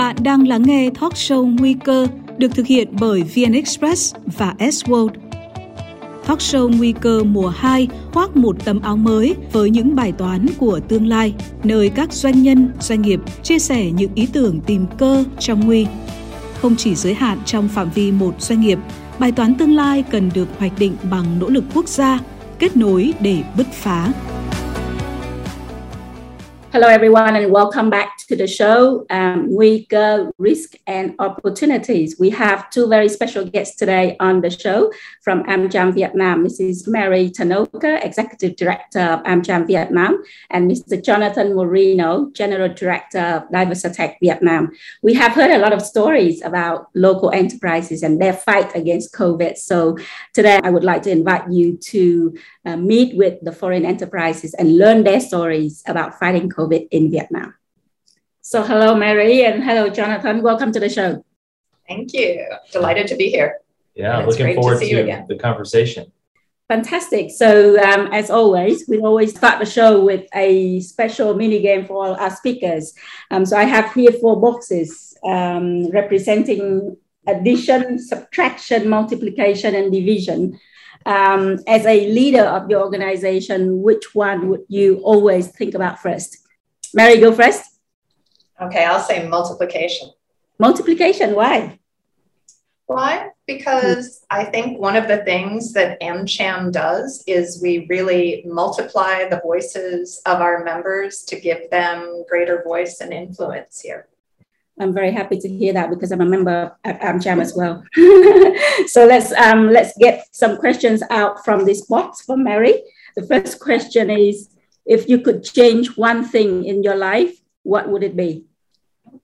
Bạn đang lắng nghe talk show Nguy cơ được thực hiện bởi VN Express và S World. Talk show Nguy cơ mùa 2 khoác một tấm áo mới với những bài toán của tương lai, nơi các doanh nhân, doanh nghiệp chia sẻ những ý tưởng tìm cơ trong nguy. Không chỉ giới hạn trong phạm vi một doanh nghiệp, bài toán tương lai cần được hoạch định bằng nỗ lực quốc gia, kết nối để bứt phá. Hello, everyone, and welcome back to the show. Um, we go risk and opportunities. We have two very special guests today on the show from AmCham Vietnam, Mrs. Mary Tarnowka, Executive Director of AmCham Vietnam, and Mr. Jonathan Moreno, General Director of Diversitech Vietnam. We have heard a lot of stories about local enterprises and their fight against COVID. So today I would like to invite you to uh, meet with the foreign enterprises and learn their stories about fighting COVID in Vietnam. So, hello, Mary, and hello, Jonathan. Welcome to the show. Thank you. Delighted to be here. Yeah, looking forward to, to the conversation. Fantastic. So, um, as always, we always start the show with a special mini game for all our speakers. Um, so, I have here four boxes um, representing addition, subtraction, multiplication, and division. Um, as a leader of your organization, which one would you always think about first? Mary, go first. Okay, I'll say multiplication. Multiplication, why? Why? Because I think one of the things that AmCham does is we really multiply the voices of our members to give them greater voice and influence here. I'm very happy to hear that because I'm a member at AmCham as well. so let's um, let's get some questions out from this box for Mary. The first question is, if you could change one thing in your life, what would it be?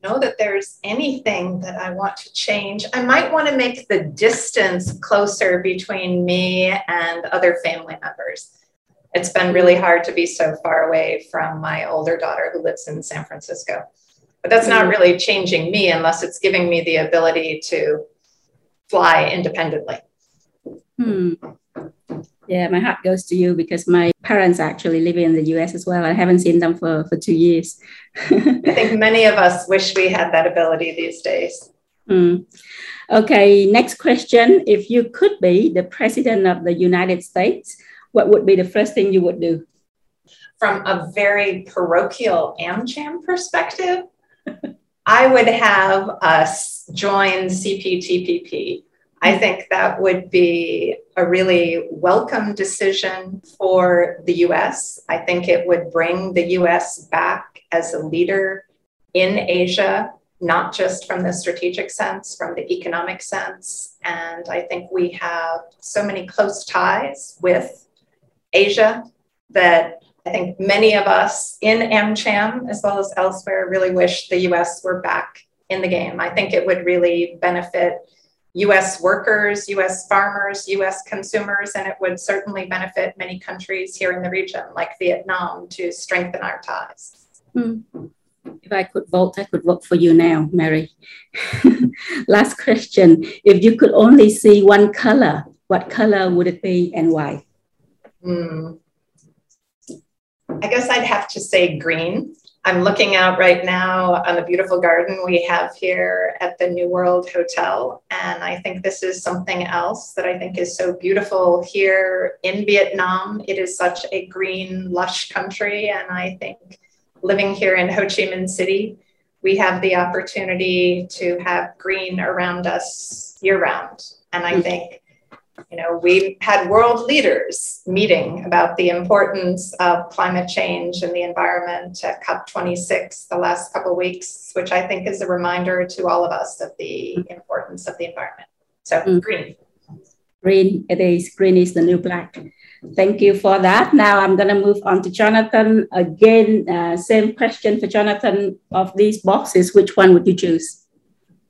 know that there's anything that I want to change. I might want to make the distance closer between me and other family members. It's been really hard to be so far away from my older daughter who lives in San Francisco. But that's not really changing me unless it's giving me the ability to fly independently. Hmm. Yeah, my heart goes to you because my parents actually live in the US as well. I haven't seen them for, for two years. I think many of us wish we had that ability these days. Mm. Okay, next question. If you could be the president of the United States, what would be the first thing you would do? From a very parochial AmCham perspective, I would have us join CPTPP I think that would be a really welcome decision for the US. I think it would bring the US back as a leader in Asia, not just from the strategic sense, from the economic sense. And I think we have so many close ties with Asia that I think many of us in AmCham, as well as elsewhere, really wish the US were back in the game. I think it would really benefit US workers, US farmers, US consumers, and it would certainly benefit many countries here in the region, like Vietnam, to strengthen our ties. Mm. If I could vote, I could vote for you now, Mary. Last question. If you could only see one color, what color would it be and why? Mm. I guess I'd have to say green. I'm looking out right now on the beautiful garden we have here at the New World Hotel. And I think this is something else that I think is so beautiful here in Vietnam. It is such a green, lush country. And I think living here in Ho Chi Minh City, we have the opportunity to have green around us year round. And I mm. think you know, we had world leaders meeting about the importance of climate change and the environment at COP26 the last couple of weeks, which I think is a reminder to all of us of the importance of the environment. So mm. green. Green, it is. Green is the new black. Thank you for that. Now I'm going to move on to Jonathan. Again, uh, same question for Jonathan of these boxes. Which one would you choose?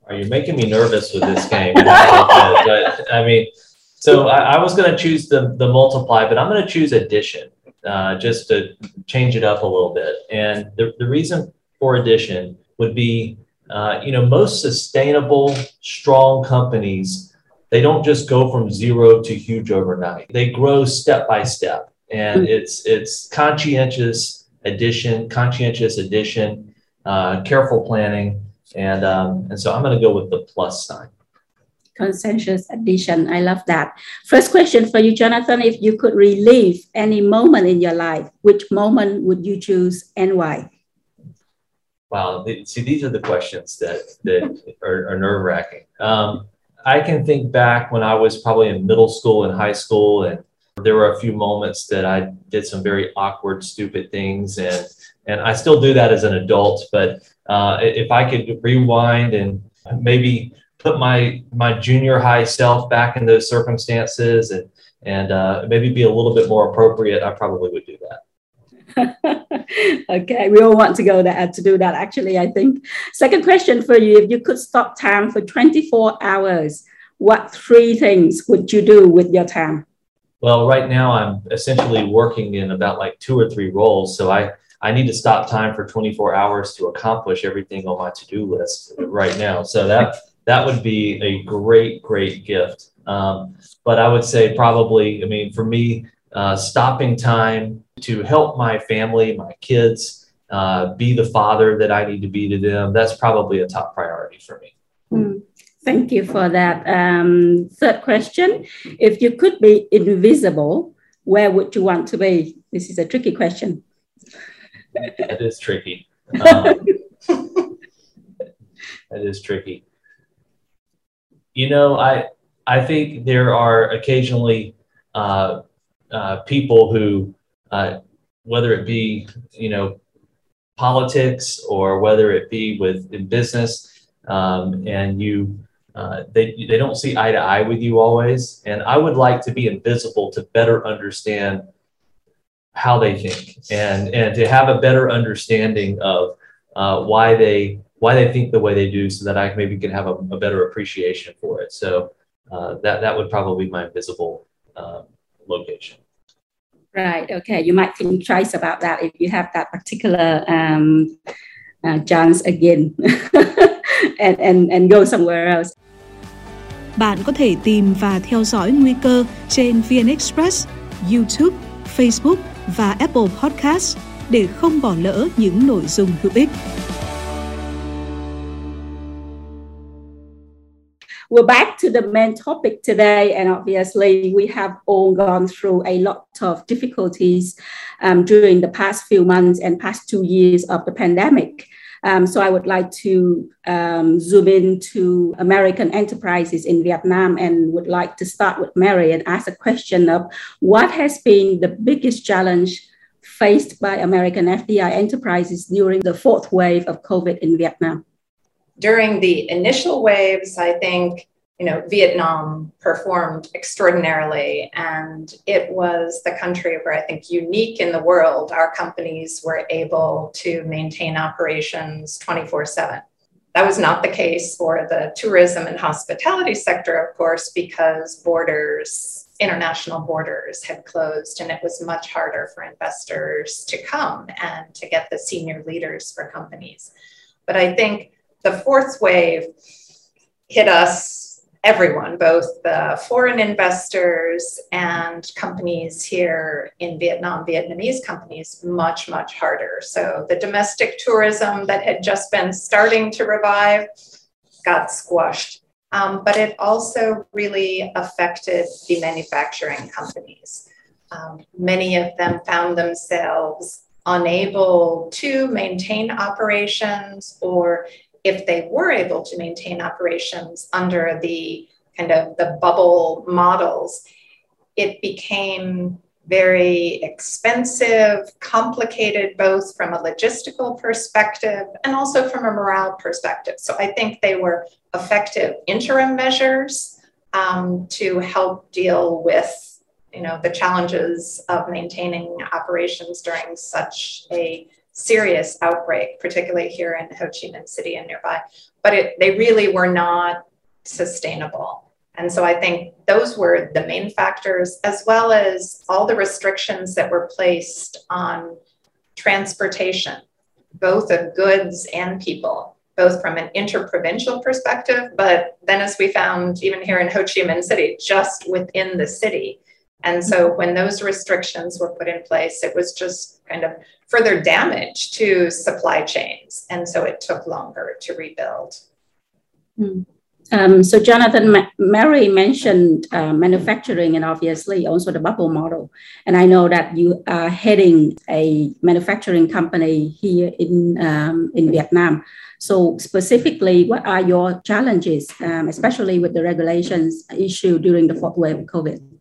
Are you making me nervous with this game? I mean, so I, I was going to choose the, the multiply, but I'm going to choose addition uh, just to change it up a little bit. And the, the reason for addition would be, uh, you know, most sustainable, strong companies, they don't just go from zero to huge overnight. They grow step by step. And mm-hmm. it's it's conscientious addition, conscientious addition, uh, careful planning, And, um, and so I'm going to go with the plus sign. Consensus addition. I love that. First question for you, Jonathan. If you could relive any moment in your life, which moment would you choose and why? Wow. See, these are the questions that, that are, are nerve wracking. Um, I can think back when I was probably in middle school and high school, and there were a few moments that I did some very awkward, stupid things, and and I still do that as an adult. But uh, if I could rewind and maybe put my my junior high self back in those circumstances and and uh, maybe be a little bit more appropriate, I probably would do that. okay, we all want to go there to do that. Actually, I think. Second question for you: If you could stop time for 24 hours, what three things would you do with your time? Well, right now I'm essentially working in about like two or three roles, so I I need to stop time for 24 hours to accomplish everything on my to-do list right now. So that that would be a great, great gift. Um, but I would say probably, I mean, for me, uh, stopping time to help my family, my kids, uh, be the father that I need to be to them, that's probably a top priority for me. Mm, thank you for that. Um, third question If you could be invisible, where would you want to be? This is a tricky question. it is tricky. Um, that is tricky. You know, I I think there are occasionally uh, uh, people who, uh, whether it be you know politics or whether it be with in business, um, and you uh, they they don't see eye to eye with you always. And I would like to be invisible to better understand how they think and and to have a better understanding of uh, why they why they think the way they do so that I maybe can have a, a better appreciation for it. So uh, that that would probably be my visible uh, location. Right. Okay. You might think twice about that if you have that particular um, uh, chance again, and and and go somewhere else. Bạn có thể tìm và theo dõi nguy cơ trên VN Express, YouTube, Facebook và Apple Podcast để không bỏ lỡ những nội dung hữu ích. We're back to the main topic today, and obviously, we have all gone through a lot of difficulties um, during the past few months and past two years of the pandemic. Um, so I would like to um, zoom into American enterprises in Vietnam and would like to start with Mary and ask a question of what has been the biggest challenge faced by American FDI enterprises during the fourth wave of COVID in Vietnam? During the initial waves, I think you know, Vietnam performed extraordinarily. And it was the country where I think unique in the world, our companies were able to maintain operations 24 7. That was not the case for the tourism and hospitality sector, of course, because borders, international borders had closed and it was much harder for investors to come and to get the senior leaders for companies. But I think the fourth wave hit us everyone, both the foreign investors and companies here in Vietnam, Vietnamese companies, much, much harder. So the domestic tourism that had just been starting to revive got squashed. Um, but it also really affected the manufacturing companies. Um, many of them found themselves unable to maintain operations or if they were able to maintain operations under the kind of the bubble models, it became very expensive, complicated, both from a logistical perspective and also from a morale perspective. So I think they were effective interim measures um, to help deal with you know the challenges of maintaining operations during such a serious outbreak, particularly here in Ho Chi Minh City and nearby. But it, they really were not sustainable. And so I think those were the main factors, as well as all the restrictions that were placed on transportation, both of goods and people, both from an interprovincial perspective, but then as we found even here in Ho Chi Minh City, just within the city, And so when those restrictions were put in place, it was just kind of further damage to supply chains. And so it took longer to rebuild. Mm. Um, so Jonathan, Ma- Mary mentioned uh, manufacturing and obviously also the bubble model. And I know that you are heading a manufacturing company here in, um, in Vietnam. So specifically, what are your challenges, um, especially with the regulations issue during the fourth wave of COVID?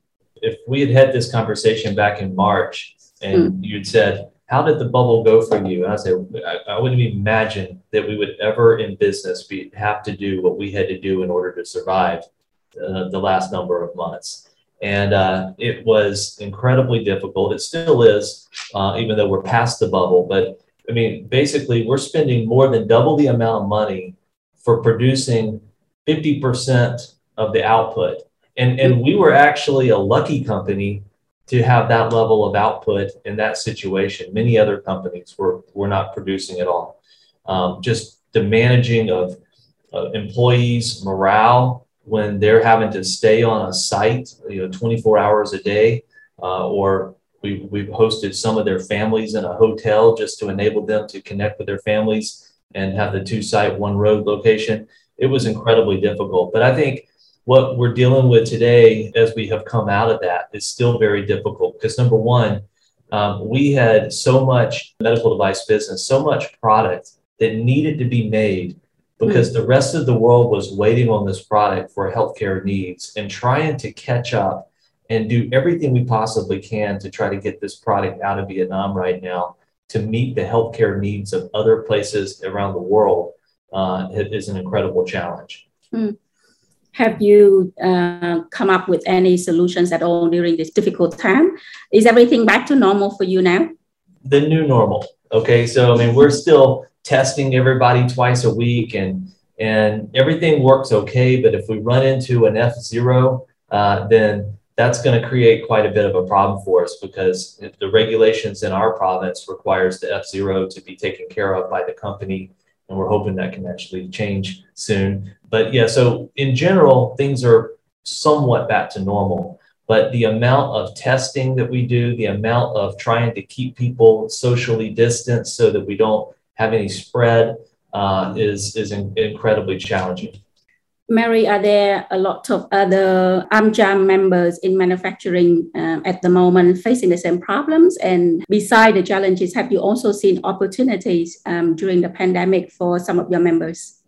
If we had had this conversation back in March and mm. you'd said, how did the bubble go for you? And I said, I, I wouldn't imagine that we would ever in business be, have to do what we had to do in order to survive uh, the last number of months. And uh, it was incredibly difficult. It still is, uh, even though we're past the bubble. But I mean, basically, we're spending more than double the amount of money for producing 50% of the output. And, and we were actually a lucky company to have that level of output in that situation. Many other companies were, were not producing at all. Um, just the managing of uh, employees' morale when they're having to stay on a site, you know, 24 hours a day, uh, or we, we've hosted some of their families in a hotel just to enable them to connect with their families and have the two site, one road location. It was incredibly difficult. But I think what we're dealing with today as we have come out of that is still very difficult because number one um, we had so much medical device business so much product that needed to be made because mm-hmm. the rest of the world was waiting on this product for healthcare needs and trying to catch up and do everything we possibly can to try to get this product out of Vietnam right now to meet the healthcare needs of other places around the world uh, is an incredible challenge. Mm have you uh, come up with any solutions at all during this difficult time? Is everything back to normal for you now? The new normal. Okay, so I mean, we're still testing everybody twice a week, and and everything works okay. But if we run into an F zero, uh, then that's going to create quite a bit of a problem for us because the regulations in our province requires the F zero to be taken care of by the company and we're hoping that can actually change soon. But yeah, so in general, things are somewhat back to normal. But the amount of testing that we do, the amount of trying to keep people socially distanced so that we don't have any spread uh, is, is in, incredibly challenging. Mary, are there a lot of other AmCham members in manufacturing um, at the moment facing the same problems? And beside the challenges, have you also seen opportunities um, during the pandemic for some of your members?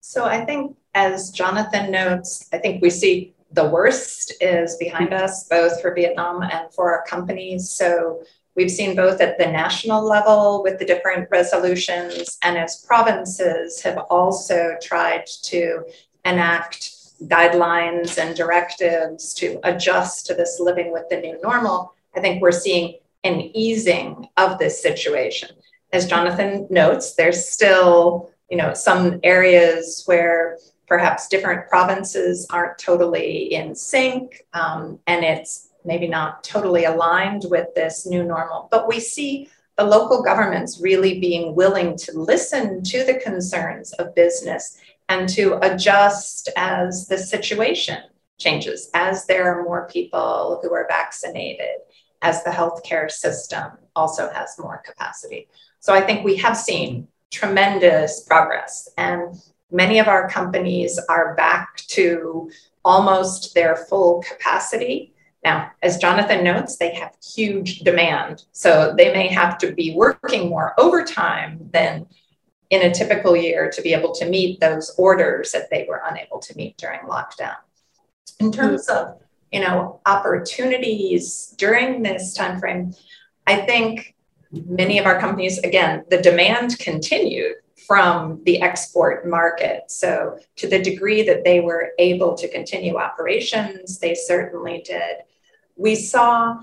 So I think, as Jonathan notes, I think we see the worst is behind us, both for Vietnam and for our companies. So We've seen both at the national level with the different resolutions and as provinces have also tried to enact guidelines and directives to adjust to this living with the new normal, I think we're seeing an easing of this situation. As Jonathan notes, there's still, you know, some areas where perhaps different provinces aren't totally in sync, um, and it's maybe not totally aligned with this new normal. But we see the local governments really being willing to listen to the concerns of business and to adjust as the situation changes, as there are more people who are vaccinated, as the healthcare system also has more capacity. So I think we have seen tremendous progress, and many of our companies are back to almost their full capacity. Now, as Jonathan notes, they have huge demand. So they may have to be working more overtime than in a typical year to be able to meet those orders that they were unable to meet during lockdown. In terms of you know opportunities during this time frame, I think many of our companies again the demand continued from the export market. So to the degree that they were able to continue operations, they certainly did. We saw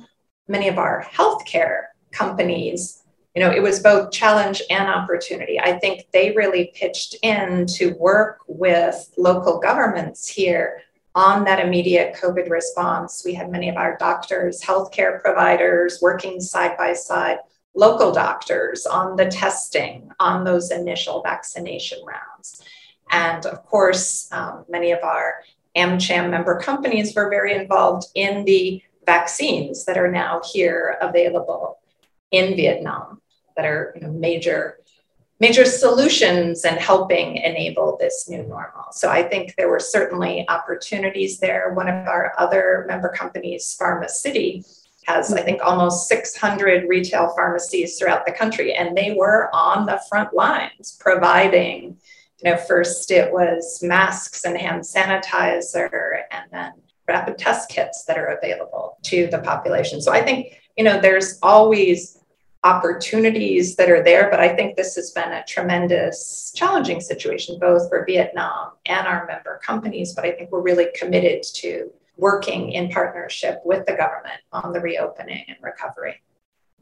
many of our healthcare companies you know, it was both challenge and opportunity. I think they really pitched in to work with local governments here on that immediate COVID response. We had many of our doctors, healthcare providers working side by side, local doctors on the testing, on those initial vaccination rounds. And of course, um, many of our AmCham member companies were very involved in the vaccines that are now here available in Vietnam that are you know, major major solutions and helping enable this new normal. So I think there were certainly opportunities there. One of our other member companies, Pharmacity, has I think almost 600 retail pharmacies throughout the country, and they were on the front lines providing. You know, first it was masks and hand sanitizer, and then rapid test kits that are available to the population. So I think you know there's always opportunities that are there. But I think this has been a tremendous challenging situation, both for Vietnam and our member companies. But I think we're really committed to working in partnership with the government on the reopening and recovery.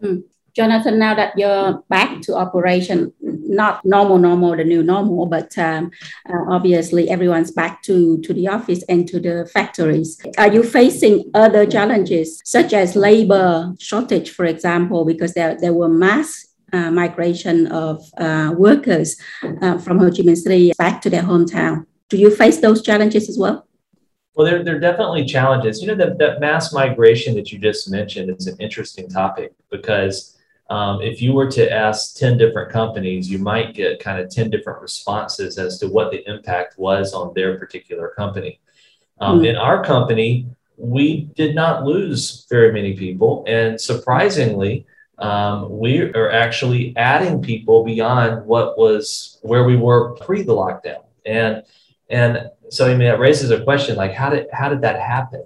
Mm. Jonathan, now that you're back to operation, not normal, normal, the new normal, but um, uh, obviously everyone's back to, to the office and to the factories. Are you facing other challenges, such as labor shortage, for example, because there, there were mass uh, migration of uh, workers uh, from Ho Chi Minh City back to their hometown? Do you face those challenges as well? Well, there, there are definitely challenges. You know, that, that mass migration that you just mentioned is an interesting topic because um, if you were to ask 10 different companies, you might get kind of 10 different responses as to what the impact was on their particular company. Um, mm. In our company, we did not lose very many people. And surprisingly, um, we are actually adding people beyond what was where we were pre the lockdown. And and so I mean that raises a question like how did how did that happen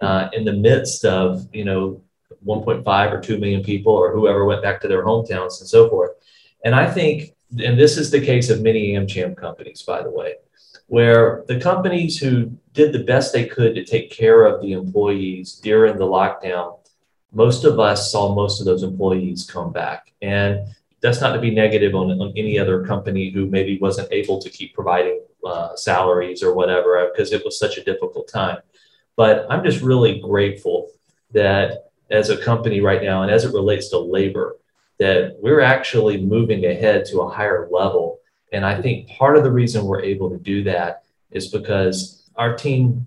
uh, in the midst of you know 1.5 or 2 million people or whoever went back to their hometowns and so forth. And I think, and this is the case of many AmCham companies, by the way, where the companies who did the best they could to take care of the employees during the lockdown, most of us saw most of those employees come back. And that's not to be negative on, on any other company who maybe wasn't able to keep providing uh, salaries or whatever because it was such a difficult time. But I'm just really grateful that as a company right now, and as it relates to labor, that we're actually moving ahead to a higher level. And I think part of the reason we're able to do that is because our team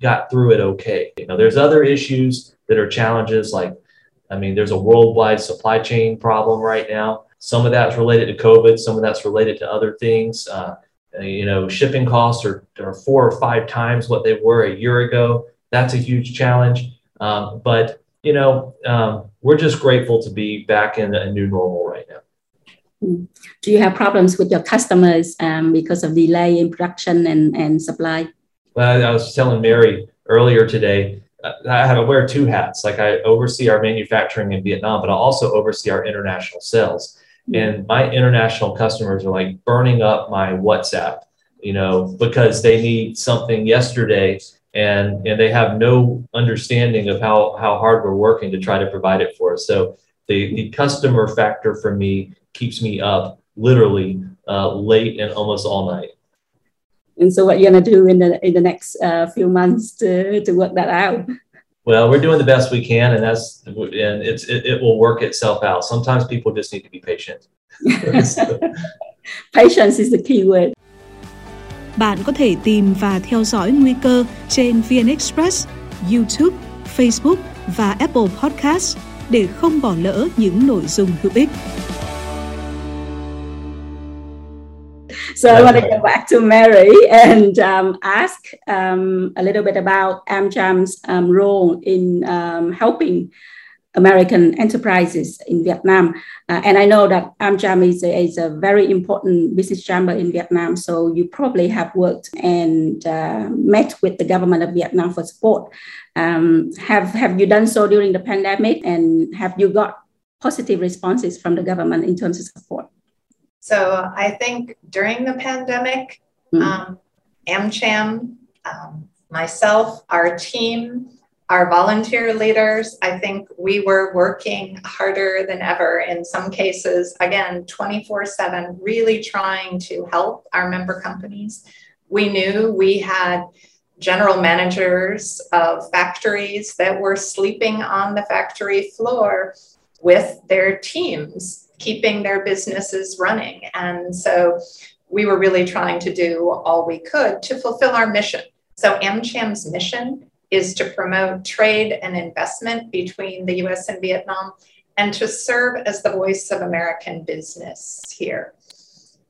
got through it okay. You know, there's other issues that are challenges like, I mean, there's a worldwide supply chain problem right now. Some of that's related to COVID, some of that's related to other things. Uh, you know, shipping costs are, are four or five times what they were a year ago. That's a huge challenge. Um, but you know, um, we're just grateful to be back in a new normal right now. Hmm. Do you have problems with your customers um, because of delay in production and, and supply? Well, I was telling Mary earlier today, uh, I have to wear two hats. Like I oversee our manufacturing in Vietnam, but I also oversee our international sales. Mm-hmm. And my international customers are like burning up my WhatsApp, you know, because they need something yesterday and and they have no understanding of how how hard we're working to try to provide it for us. So the the customer factor for me keeps me up literally uh, late and almost all night. And so, what you're gonna do in the in the next uh, few months to to work that out? Well, we're doing the best we can, and that's and it's it, it will work itself out. Sometimes people just need to be patient. Patience is the key word. Bạn có thể tìm và theo dõi nguy cơ trên VN Express, YouTube, Facebook và Apple Podcast để không bỏ lỡ những nội dung hữu ích. So I want to go back to Mary and um, ask um, a little bit about AmCham's um, role in um, helping American enterprises in Vietnam. Uh, and I know that AmCham is a, is a very important business chamber in Vietnam. So you probably have worked and uh, met with the government of Vietnam for support. Um, have, have you done so during the pandemic? And have you got positive responses from the government in terms of support? So I think during the pandemic, mm. um, AmCham, um, myself, our team, our volunteer leaders, I think we were working harder than ever in some cases, again, 24 7, really trying to help our member companies. We knew we had general managers of factories that were sleeping on the factory floor with their teams, keeping their businesses running. And so we were really trying to do all we could to fulfill our mission. So, AmCham's mission is to promote trade and investment between the US and Vietnam and to serve as the voice of American business here.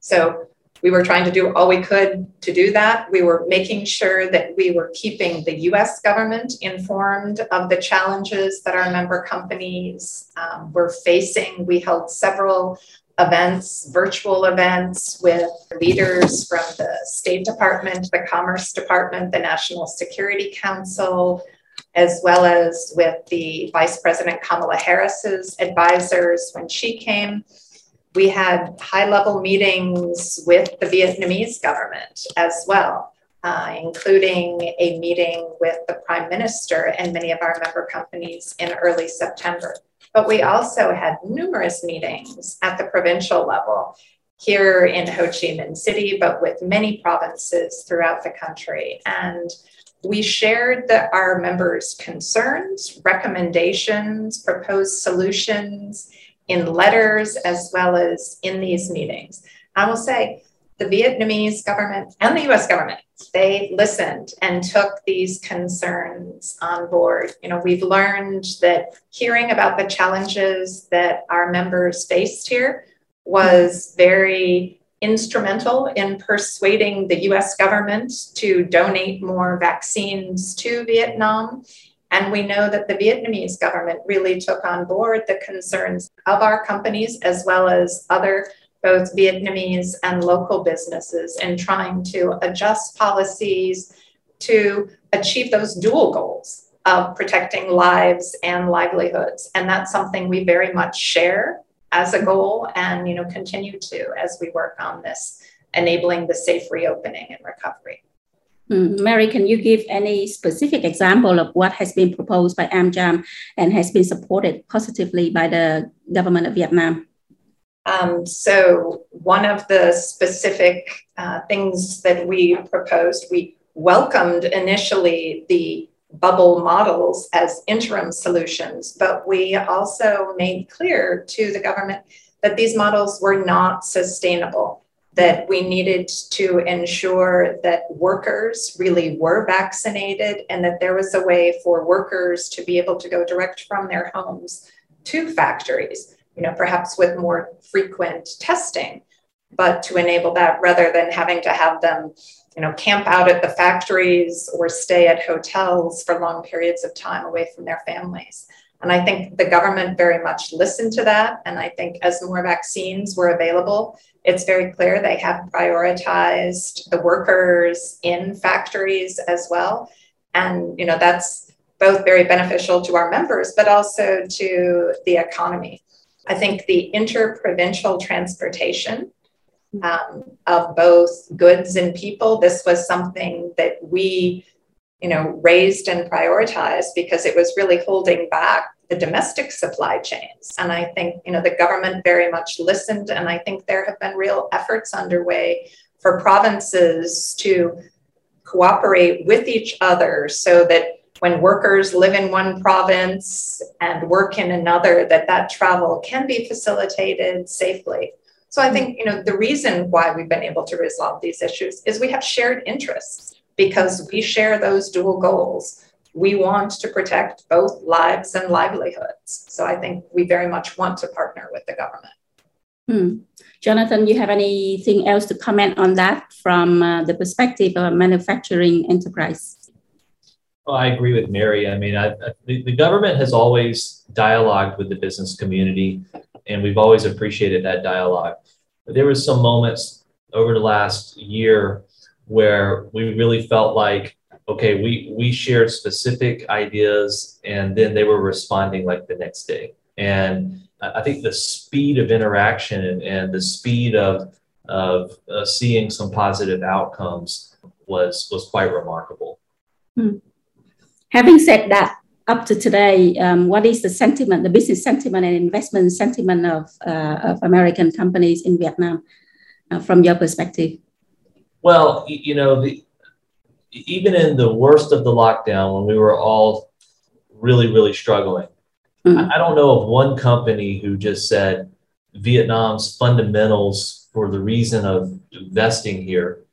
So we were trying to do all we could to do that. We were making sure that we were keeping the US government informed of the challenges that our member companies um, were facing. We held several events, virtual events with leaders from the State Department, the Commerce Department, the National Security Council, as well as with the Vice President Kamala Harris's advisors when she came. We had high level meetings with the Vietnamese government as well, uh, including a meeting with the Prime Minister and many of our member companies in early September. But we also had numerous meetings at the provincial level here in Ho Chi Minh City, but with many provinces throughout the country. And we shared the, our members' concerns, recommendations, proposed solutions in letters as well as in these meetings. I will say the Vietnamese government and the US government, they listened and took these concerns on board. You know, we've learned that hearing about the challenges that our members faced here was very instrumental in persuading the US government to donate more vaccines to Vietnam. And we know that the Vietnamese government really took on board the concerns of our companies as well as other both Vietnamese and local businesses in trying to adjust policies to achieve those dual goals of protecting lives and livelihoods. And that's something we very much share as a goal and you know continue to as we work on this enabling the safe reopening and recovery. Mm, Mary, can you give any specific example of what has been proposed by AmCham and has been supported positively by the government of Vietnam? Um, so, one of the specific uh, things that we proposed, we welcomed initially the bubble models as interim solutions, but we also made clear to the government that these models were not sustainable, that we needed to ensure that workers really were vaccinated and that there was a way for workers to be able to go direct from their homes to factories you know, perhaps with more frequent testing, but to enable that rather than having to have them, you know, camp out at the factories or stay at hotels for long periods of time away from their families. And I think the government very much listened to that. And I think as more vaccines were available, it's very clear they have prioritized the workers in factories as well. And, you know, that's both very beneficial to our members, but also to the economy. I think the interprovincial transportation um, of both goods and people, this was something that we, you know, raised and prioritized because it was really holding back the domestic supply chains. And I think, you know, the government very much listened. And I think there have been real efforts underway for provinces to cooperate with each other so that when workers live in one province and work in another that that travel can be facilitated safely so i think you know the reason why we've been able to resolve these issues is we have shared interests because we share those dual goals we want to protect both lives and livelihoods so i think we very much want to partner with the government Hmm. Jonathan, you have anything else to comment on that from uh, the perspective of a manufacturing enterprise? Well, I agree with Mary. I mean, I, I, the, the government has always dialogued with the business community, and we've always appreciated that dialogue. But there was some moments over the last year where we really felt like, okay, we we shared specific ideas, and then they were responding like the next day. And I think the speed of interaction and, and the speed of of uh, seeing some positive outcomes was was quite remarkable. Hmm. Having said that, up to today, um, what is the sentiment, the business sentiment and investment sentiment of, uh, of American companies in Vietnam uh, from your perspective? Well, you know, the, even in the worst of the lockdown, when we were all really, really struggling, mm-hmm. I don't know of one company who just said Vietnam's fundamentals for the reason of investing here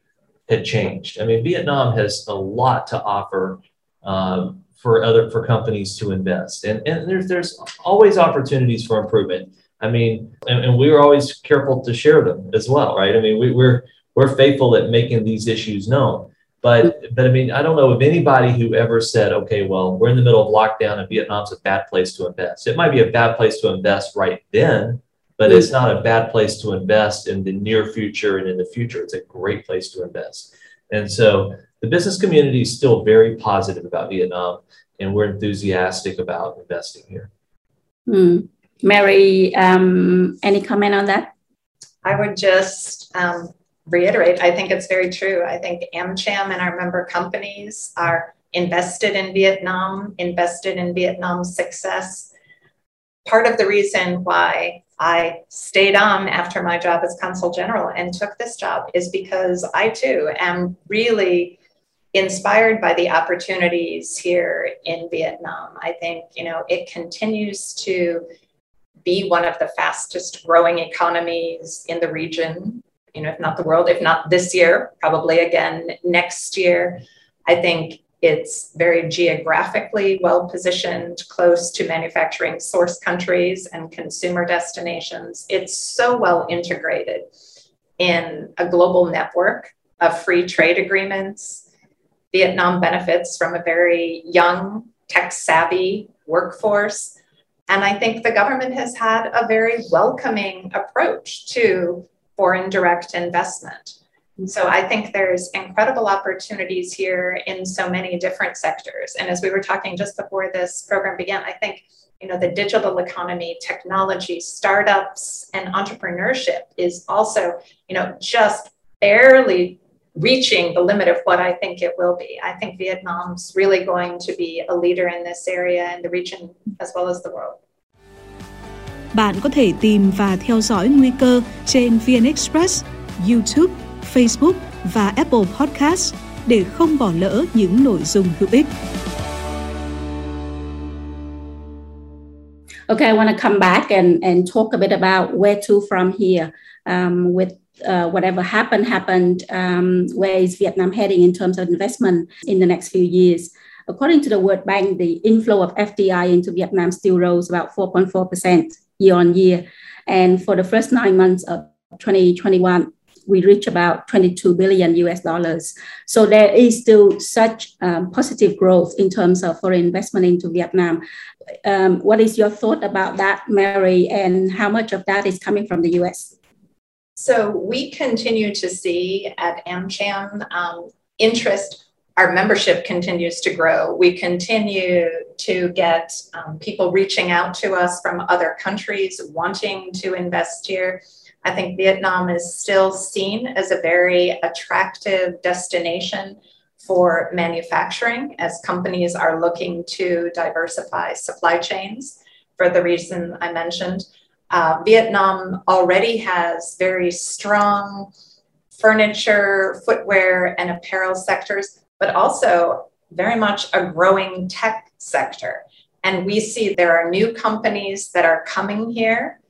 had changed. I mean, Vietnam has a lot to offer uh, for other for companies to invest. And, and there's there's always opportunities for improvement. I mean, and, and we are always careful to share them as well, right? I mean, we, we're we're faithful at making these issues known. But but I mean, I don't know of anybody who ever said, okay, well, we're in the middle of lockdown and Vietnam's a bad place to invest. It might be a bad place to invest right then, but it's not a bad place to invest in the near future and in the future. It's a great place to invest. And so the business community is still very positive about Vietnam, and we're enthusiastic about investing here. Mm. Mary, um, any comment on that? I would just um, reiterate I think it's very true. I think AmCham and our member companies are invested in Vietnam, invested in Vietnam's success. Part of the reason why I stayed on after my job as consul general and took this job is because I too am really inspired by the opportunities here in Vietnam. I think, you know, it continues to be one of the fastest growing economies in the region, you know, if not the world, if not this year, probably again next year. I think it's very geographically well positioned, close to manufacturing source countries and consumer destinations. It's so well integrated in a global network of free trade agreements. Vietnam benefits from a very young, tech savvy workforce. And I think the government has had a very welcoming approach to foreign direct investment. So I think there's incredible opportunities here in so many different sectors. And as we were talking just before this program began, I think you know the digital economy, technology, startups, and entrepreneurship is also you know just barely reaching the limit of what I think it will be. I think Vietnam's really going to be a leader in this area in the region as well as the world. Bạn có thể tìm và theo dõi nguy cơ trên VN Express, YouTube Facebook và Apple Podcast để không bỏ lỡ những nội dung hữu ích. Okay, I want to come back and, and talk a bit about where to from here um, with uh, whatever happened, happened. Um, where is Vietnam heading in terms of investment in the next few years? According to the World Bank, the inflow of FDI into Vietnam still rose about 4.4% year on year. And for the first nine months of 2021, we reach about 22 billion US dollars. So there is still such um, positive growth in terms of foreign investment into Vietnam. Um, what is your thought about that, Mary, and how much of that is coming from the US? So we continue to see at AmCham um, interest. Our membership continues to grow. We continue to get um, people reaching out to us from other countries wanting to invest here. I think Vietnam is still seen as a very attractive destination for manufacturing as companies are looking to diversify supply chains for the reason I mentioned. Uh, Vietnam already has very strong furniture, footwear, and apparel sectors, but also very much a growing tech sector. And we see there are new companies that are coming here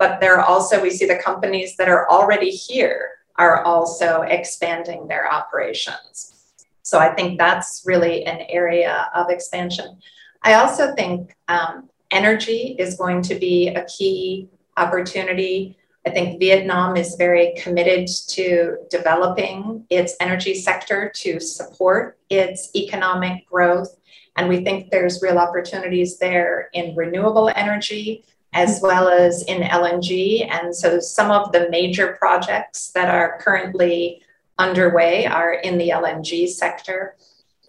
but there are also, we see the companies that are already here are also expanding their operations. So I think that's really an area of expansion. I also think um, energy is going to be a key opportunity. I think Vietnam is very committed to developing its energy sector to support its economic growth. And we think there's real opportunities there in renewable energy, as well as in LNG. And so some of the major projects that are currently underway are in the LNG sector.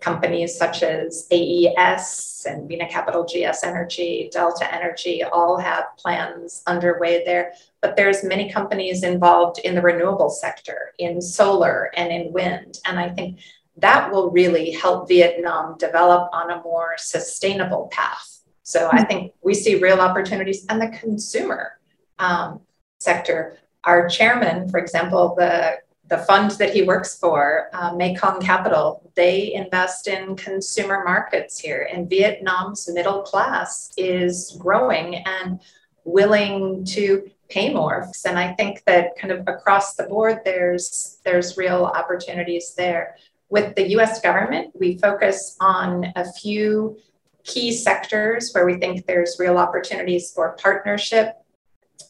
Companies such as AES and Vina Capital GS Energy, Delta Energy all have plans underway there. But there's many companies involved in the renewable sector, in solar and in wind. And I think that will really help Vietnam develop on a more sustainable path so I think we see real opportunities and the consumer um, sector. Our chairman, for example, the the fund that he works for, uh, Mekong Capital, they invest in consumer markets here, and Vietnam's middle class is growing and willing to pay more. And I think that kind of across the board, there's there's real opportunities there. with the US government, we focus on a few key sectors where we think there's real opportunities for partnership.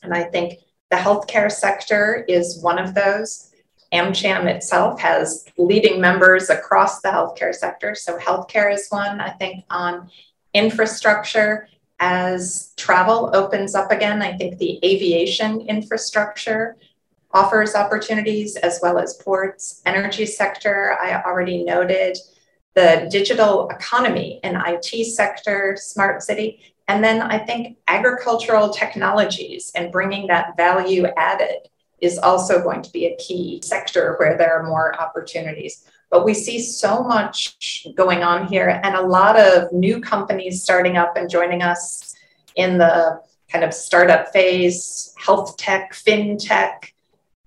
And I think the healthcare sector is one of those. AmCham itself has leading members across the healthcare sector. So, healthcare is one, I think, on infrastructure. As travel opens up again, I think the aviation infrastructure offers opportunities as well as ports. Energy sector, I already noted. The digital economy and IT sector, smart city. And then I think agricultural technologies and bringing that value added is also going to be a key sector where there are more opportunities. But we see so much going on here and a lot of new companies starting up and joining us in the kind of startup phase, health tech, fintech,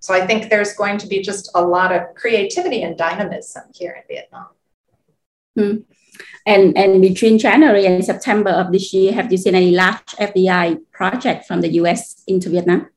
so I think there's going to be just a lot of creativity and dynamism here in Vietnam. Hmm. And, and between January and September of this year, have you seen any large FDI project from the US into Vietnam?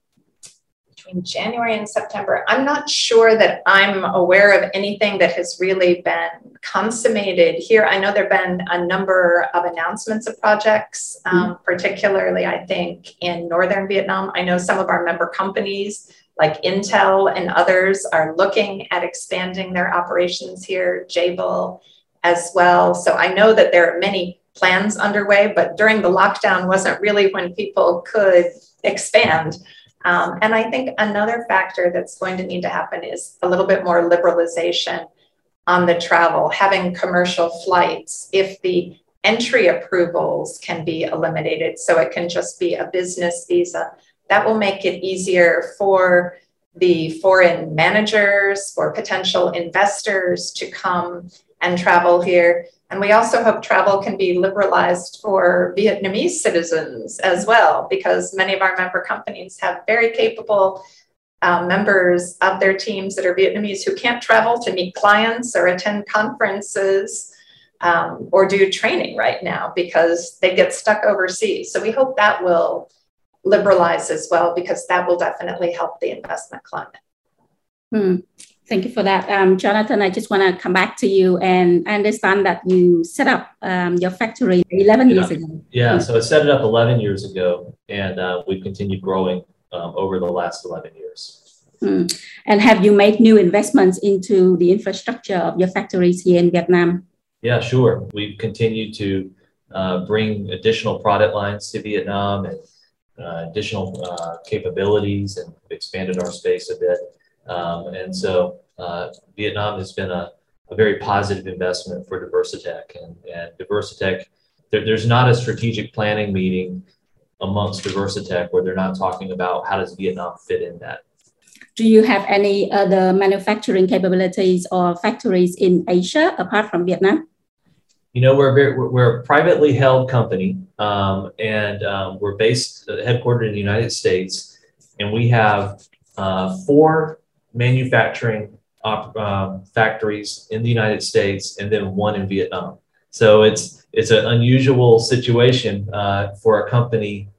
Between January and September, I'm not sure that I'm aware of anything that has really been consummated here. I know there have been a number of announcements of projects, um, mm-hmm. particularly, I think, in Northern Vietnam. I know some of our member companies like Intel and others are looking at expanding their operations here, Jabil as well. So I know that there are many plans underway, but during the lockdown wasn't really when people could expand. Um, and I think another factor that's going to need to happen is a little bit more liberalization on the travel, having commercial flights. If the entry approvals can be eliminated, so it can just be a business visa that will make it easier for the foreign managers, for potential investors to come and travel here. And we also hope travel can be liberalized for Vietnamese citizens as well, because many of our member companies have very capable uh, members of their teams that are Vietnamese who can't travel to meet clients or attend conferences um, or do training right now because they get stuck overseas. So we hope that will liberalize as well, because that will definitely help the investment climate. Hmm. Thank you for that. Um, Jonathan, I just want to come back to you and I understand that you set up um, your factory 11 yeah. years ago. Yeah, so I set it up 11 years ago and uh, we've continued growing um, over the last 11 years. Hmm. And have you made new investments into the infrastructure of your factories here in Vietnam? Yeah, sure. We've continued to uh, bring additional product lines to Vietnam and uh, additional uh, capabilities and expanded our space a bit. Um, and so uh, Vietnam has been a, a, very positive investment for Diversatek. And, and Diversatek, there, there's not a strategic planning meeting amongst Diversatek where they're not talking about how does Vietnam fit in that. Do you have any other manufacturing capabilities or factories in Asia apart from Vietnam? you know, we're, very, we're, we're a privately held company um, and um, we're based, uh, headquartered in the United States. And we have uh, four manufacturing uh, factories in the United States and then one in Vietnam. So it's, it's an unusual situation uh, for a company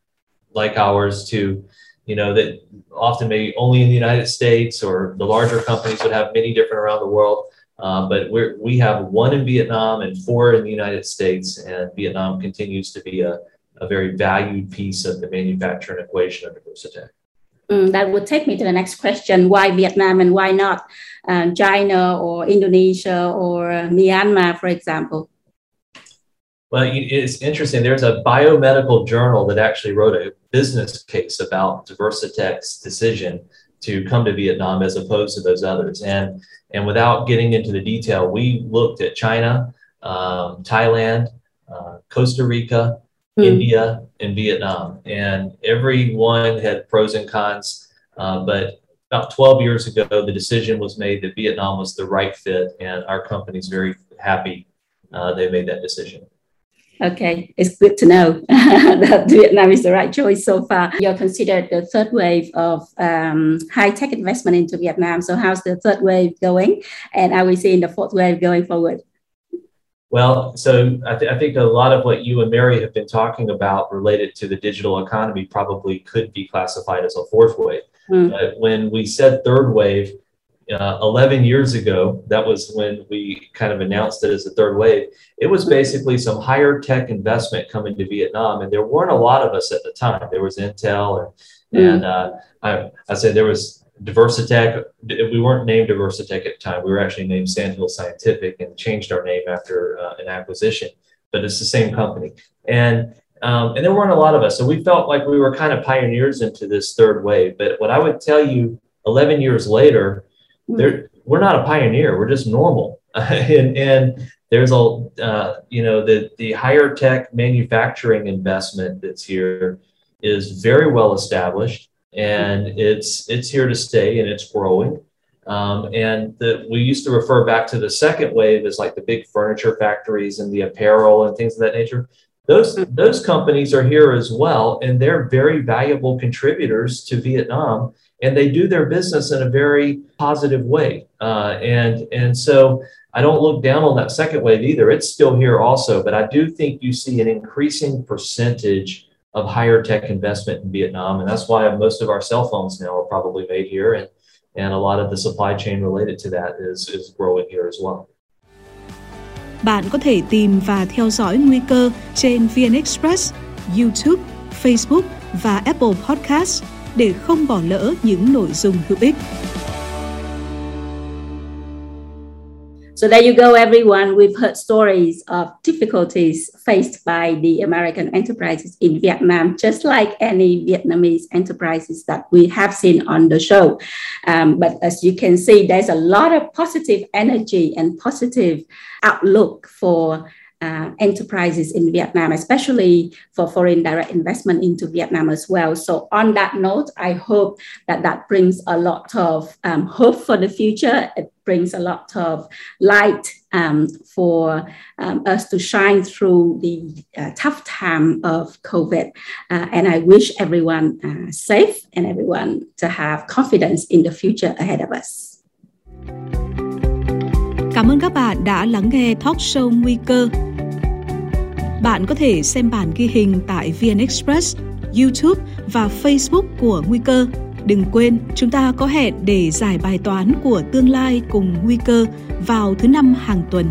like ours to, you know, that often maybe only in the United States or the larger companies would have many different around the world uh, but we we have one in Vietnam and four in the United States, and Vietnam continues to be a, a very valued piece of the manufacturing equation of Diversatek. Mm, that would take me to the next question. Why Vietnam and why not uh, China or Indonesia or Myanmar, for example? Well, it's interesting. There's a biomedical journal that actually wrote a business case about Diversatek's decision to come to Vietnam as opposed to those others. And and without getting into the detail, we looked at China, um, Thailand, uh, Costa Rica, mm. India, and Vietnam, and every one had pros and cons. Uh, but about 12 years ago, the decision was made that Vietnam was the right fit, and our company's very happy uh, they made that decision. Okay, it's good to know that Vietnam is the right choice so far. You're considered the third wave of um, high tech investment into Vietnam. So, how's the third wave going? And are we seeing the fourth wave going forward? Well, so I, th- I, think a lot of what you and Mary have been talking about related to the digital economy probably could be classified as a fourth wave. Mm. Uh, when we said third wave, uh, 11 years ago, that was when we kind of announced it as a third wave. It was basically some higher tech investment coming to Vietnam, and there weren't a lot of us at the time. There was Intel, and, mm. and uh, I, I said there was Diversatek. We weren't named Diversatek at the time. We were actually named Sandhill Scientific and changed our name after uh, an acquisition, but it's the same company. And um, and there weren't a lot of us. So we felt like we were kind of pioneers into this third wave. But what I would tell you 11 years later, there, we're not a pioneer. We're just normal. and, and there's a, uh, you know, the, the higher tech manufacturing investment that's here is very well established and it's, it's here to stay and it's growing. Um, and the, we used to refer back to the second wave as like the big furniture factories and the apparel and things of that nature. Those, those companies are here as well, and they're very valuable contributors to Vietnam and they do their business in a very positive way. Uh, and and so I don't look down on that second wave either. It's still here also, but I do think you see an increasing percentage of higher tech investment in Vietnam, and that's why most of our cell phones now are probably made here, and and a lot of the supply chain related to that is is growing here as well. Bạn có thể tìm và theo dõi nguy cơ trên VN Express, YouTube, Facebook và Apple Podcast để không bỏ lỡ những nội dung hữu ích. So there you go, everyone. We've heard stories of difficulties faced by the American enterprises in Vietnam, just like any Vietnamese enterprises that we have seen on the show. Um, but as you can see, there's a lot of positive energy and positive outlook for uh, enterprises in Vietnam, especially for foreign direct investment into Vietnam as well. So, on that note, I hope that that brings a lot of um, hope for the future. It brings a lot of light um, for um, us to shine through the uh, tough time of COVID. Uh, and I wish everyone uh, safe and everyone to have confidence in the future ahead of us. Cảm ơn các bạn đã lắng nghe talk show Nguy cơ. Bạn có thể xem bản ghi hình tại VN Express, YouTube và Facebook của Nguy cơ. Đừng quên, chúng ta có hẹn để giải bài toán của tương lai cùng Nguy cơ vào thứ năm hàng tuần.